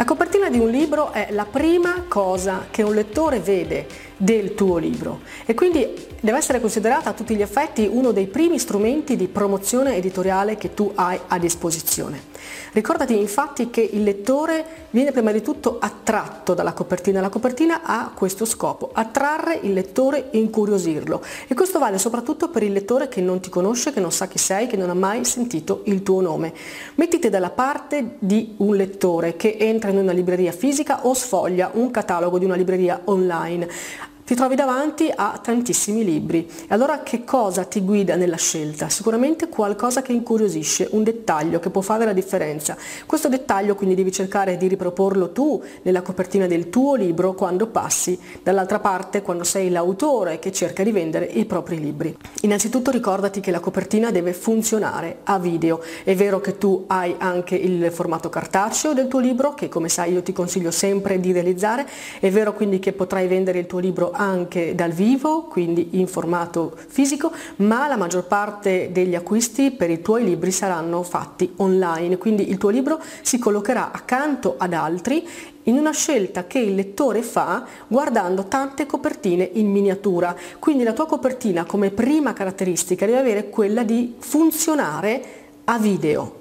La copertina di un libro è la prima cosa che un lettore vede del tuo libro e quindi deve essere considerata a tutti gli effetti uno dei primi strumenti di promozione editoriale che tu hai a disposizione. Ricordati infatti che il lettore viene prima di tutto attratto dalla copertina, la copertina ha questo scopo, attrarre il lettore e incuriosirlo e questo vale soprattutto per il lettore che non ti conosce, che non sa chi sei, che non ha mai sentito il tuo nome. Mettiti dalla parte di un lettore che entra in una libreria fisica o sfoglia un catalogo di una libreria online ti trovi davanti a tantissimi libri. E allora che cosa ti guida nella scelta? Sicuramente qualcosa che incuriosisce, un dettaglio che può fare la differenza. Questo dettaglio quindi devi cercare di riproporlo tu nella copertina del tuo libro quando passi dall'altra parte, quando sei l'autore che cerca di vendere i propri libri. Innanzitutto ricordati che la copertina deve funzionare a video. È vero che tu hai anche il formato cartaceo del tuo libro, che come sai io ti consiglio sempre di realizzare. È vero quindi che potrai vendere il tuo libro anche dal vivo, quindi in formato fisico, ma la maggior parte degli acquisti per i tuoi libri saranno fatti online, quindi il tuo libro si collocherà accanto ad altri in una scelta che il lettore fa guardando tante copertine in miniatura. Quindi la tua copertina come prima caratteristica deve avere quella di funzionare a video.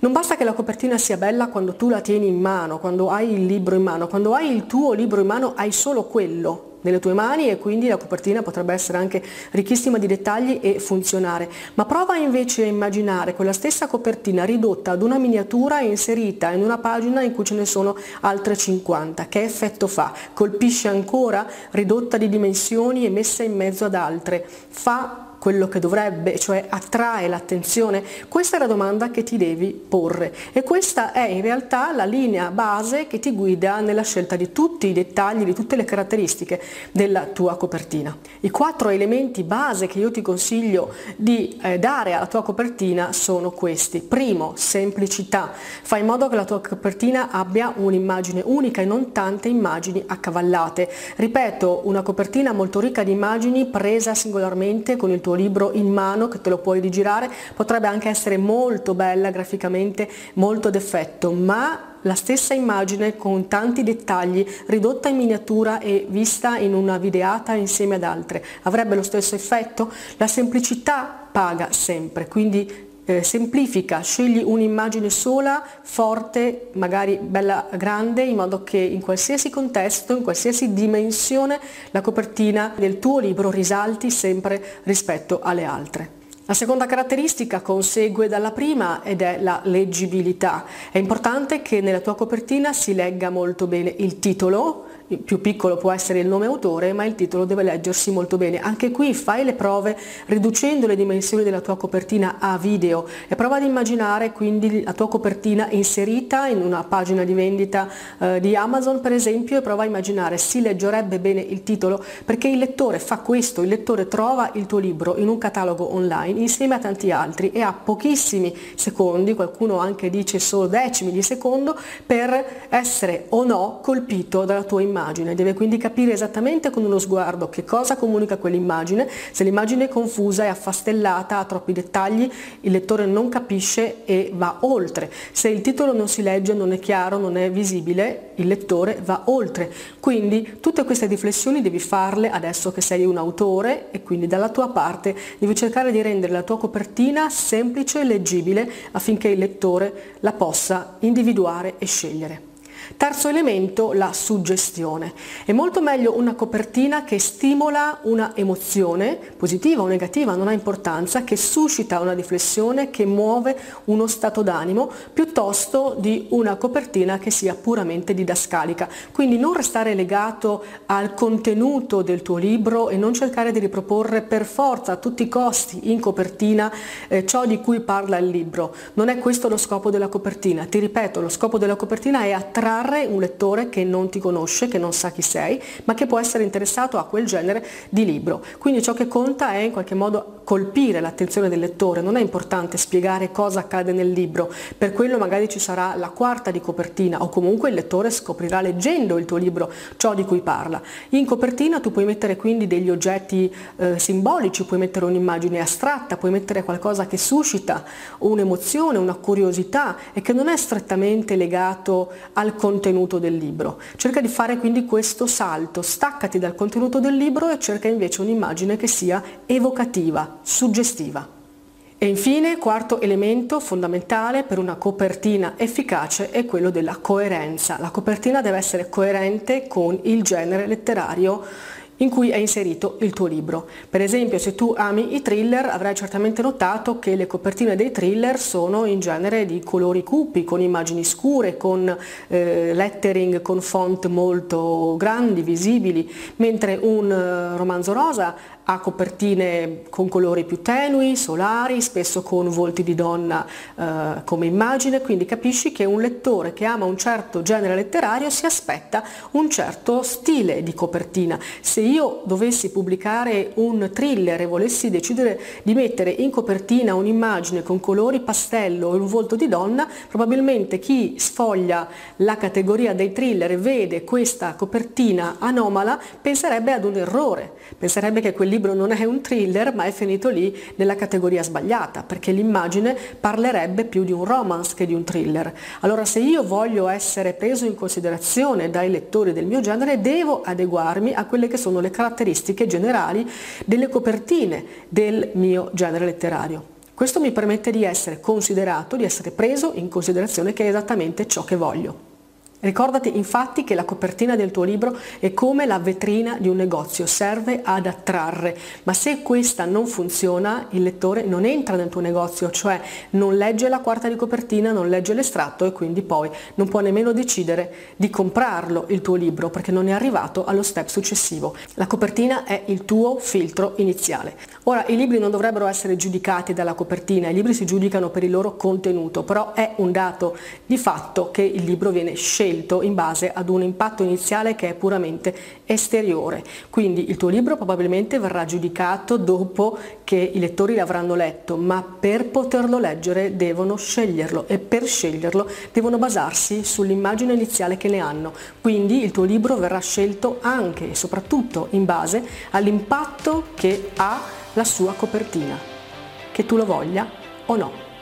Non basta che la copertina sia bella quando tu la tieni in mano, quando hai il libro in mano, quando hai il tuo libro in mano hai solo quello nelle tue mani e quindi la copertina potrebbe essere anche ricchissima di dettagli e funzionare. Ma prova invece a immaginare quella stessa copertina ridotta ad una miniatura inserita in una pagina in cui ce ne sono altre 50. Che effetto fa? Colpisce ancora ridotta di dimensioni e messa in mezzo ad altre? Fa quello che dovrebbe, cioè attrae l'attenzione? Questa è la domanda che ti devi porre e questa è in realtà la linea base che ti guida nella scelta di tutti i dettagli, di tutte le caratteristiche della tua copertina. I quattro elementi base che io ti consiglio di eh, dare alla tua copertina sono questi. Primo, semplicità. Fai in modo che la tua copertina abbia un'immagine unica e non tante immagini accavallate. Ripeto, una copertina molto ricca di immagini presa singolarmente con il tuo libro in mano che te lo puoi rigirare, potrebbe anche essere molto bella graficamente, molto d'effetto, ma la stessa immagine con tanti dettagli, ridotta in miniatura e vista in una videata insieme ad altre, avrebbe lo stesso effetto? La semplicità paga sempre, quindi eh, semplifica, scegli un'immagine sola, forte, magari bella grande, in modo che in qualsiasi contesto, in qualsiasi dimensione, la copertina del tuo libro risalti sempre rispetto alle altre. La seconda caratteristica consegue dalla prima ed è la leggibilità. È importante che nella tua copertina si legga molto bene il titolo, più piccolo può essere il nome autore, ma il titolo deve leggersi molto bene. Anche qui fai le prove riducendo le dimensioni della tua copertina a video. E prova ad immaginare quindi la tua copertina inserita in una pagina di vendita eh, di Amazon per esempio e prova a immaginare. Si leggerebbe bene il titolo perché il lettore fa questo, il lettore trova il tuo libro in un catalogo online insieme a tanti altri e ha pochissimi secondi, qualcuno anche dice solo decimi di secondo, per essere o no colpito dalla tua immagine immagine, deve quindi capire esattamente con uno sguardo che cosa comunica quell'immagine, se l'immagine è confusa, è affastellata, ha troppi dettagli, il lettore non capisce e va oltre. Se il titolo non si legge, non è chiaro, non è visibile, il lettore va oltre. Quindi tutte queste riflessioni devi farle adesso che sei un autore e quindi dalla tua parte devi cercare di rendere la tua copertina semplice e leggibile affinché il lettore la possa individuare e scegliere. Terzo elemento, la suggestione. È molto meglio una copertina che stimola una emozione, positiva o negativa, non ha importanza, che suscita una riflessione, che muove uno stato d'animo, piuttosto di una copertina che sia puramente didascalica. Quindi non restare legato al contenuto del tuo libro e non cercare di riproporre per forza a tutti i costi in copertina eh, ciò di cui parla il libro. Non è questo lo scopo della copertina. Ti ripeto, lo scopo della copertina è attrarre un lettore che non ti conosce, che non sa chi sei, ma che può essere interessato a quel genere di libro. Quindi ciò che conta è in qualche modo colpire l'attenzione del lettore, non è importante spiegare cosa accade nel libro, per quello magari ci sarà la quarta di copertina o comunque il lettore scoprirà leggendo il tuo libro ciò di cui parla. In copertina tu puoi mettere quindi degli oggetti eh, simbolici, puoi mettere un'immagine astratta, puoi mettere qualcosa che suscita un'emozione, una curiosità e che non è strettamente legato al contenuto del libro. Cerca di fare quindi questo salto, staccati dal contenuto del libro e cerca invece un'immagine che sia evocativa, suggestiva. E infine, quarto elemento fondamentale per una copertina efficace è quello della coerenza. La copertina deve essere coerente con il genere letterario in cui è inserito il tuo libro. Per esempio, se tu ami i thriller, avrai certamente notato che le copertine dei thriller sono in genere di colori cupi, con immagini scure, con eh, lettering con font molto grandi, visibili, mentre un uh, romanzo rosa ha copertine con colori più tenui, solari, spesso con volti di donna eh, come immagine, quindi capisci che un lettore che ama un certo genere letterario si aspetta un certo stile di copertina. Se io dovessi pubblicare un thriller e volessi decidere di mettere in copertina un'immagine con colori pastello e un volto di donna, probabilmente chi sfoglia la categoria dei thriller e vede questa copertina anomala penserebbe ad un errore, penserebbe che quel libro non è un thriller ma è finito lì nella categoria sbagliata perché l'immagine parlerebbe più di un romance che di un thriller. Allora se io voglio essere preso in considerazione dai lettori del mio genere devo adeguarmi a quelle che sono le caratteristiche generali delle copertine del mio genere letterario. Questo mi permette di essere considerato, di essere preso in considerazione che è esattamente ciò che voglio. Ricordati infatti che la copertina del tuo libro è come la vetrina di un negozio, serve ad attrarre, ma se questa non funziona il lettore non entra nel tuo negozio, cioè non legge la quarta di copertina, non legge l'estratto e quindi poi non può nemmeno decidere di comprarlo il tuo libro perché non è arrivato allo step successivo. La copertina è il tuo filtro iniziale. Ora i libri non dovrebbero essere giudicati dalla copertina, i libri si giudicano per il loro contenuto, però è un dato di fatto che il libro viene scelto scelto in base ad un impatto iniziale che è puramente esteriore. Quindi il tuo libro probabilmente verrà giudicato dopo che i lettori l'avranno letto, ma per poterlo leggere devono sceglierlo e per sceglierlo devono basarsi sull'immagine iniziale che ne hanno. Quindi il tuo libro verrà scelto anche e soprattutto in base all'impatto che ha la sua copertina, che tu lo voglia o no.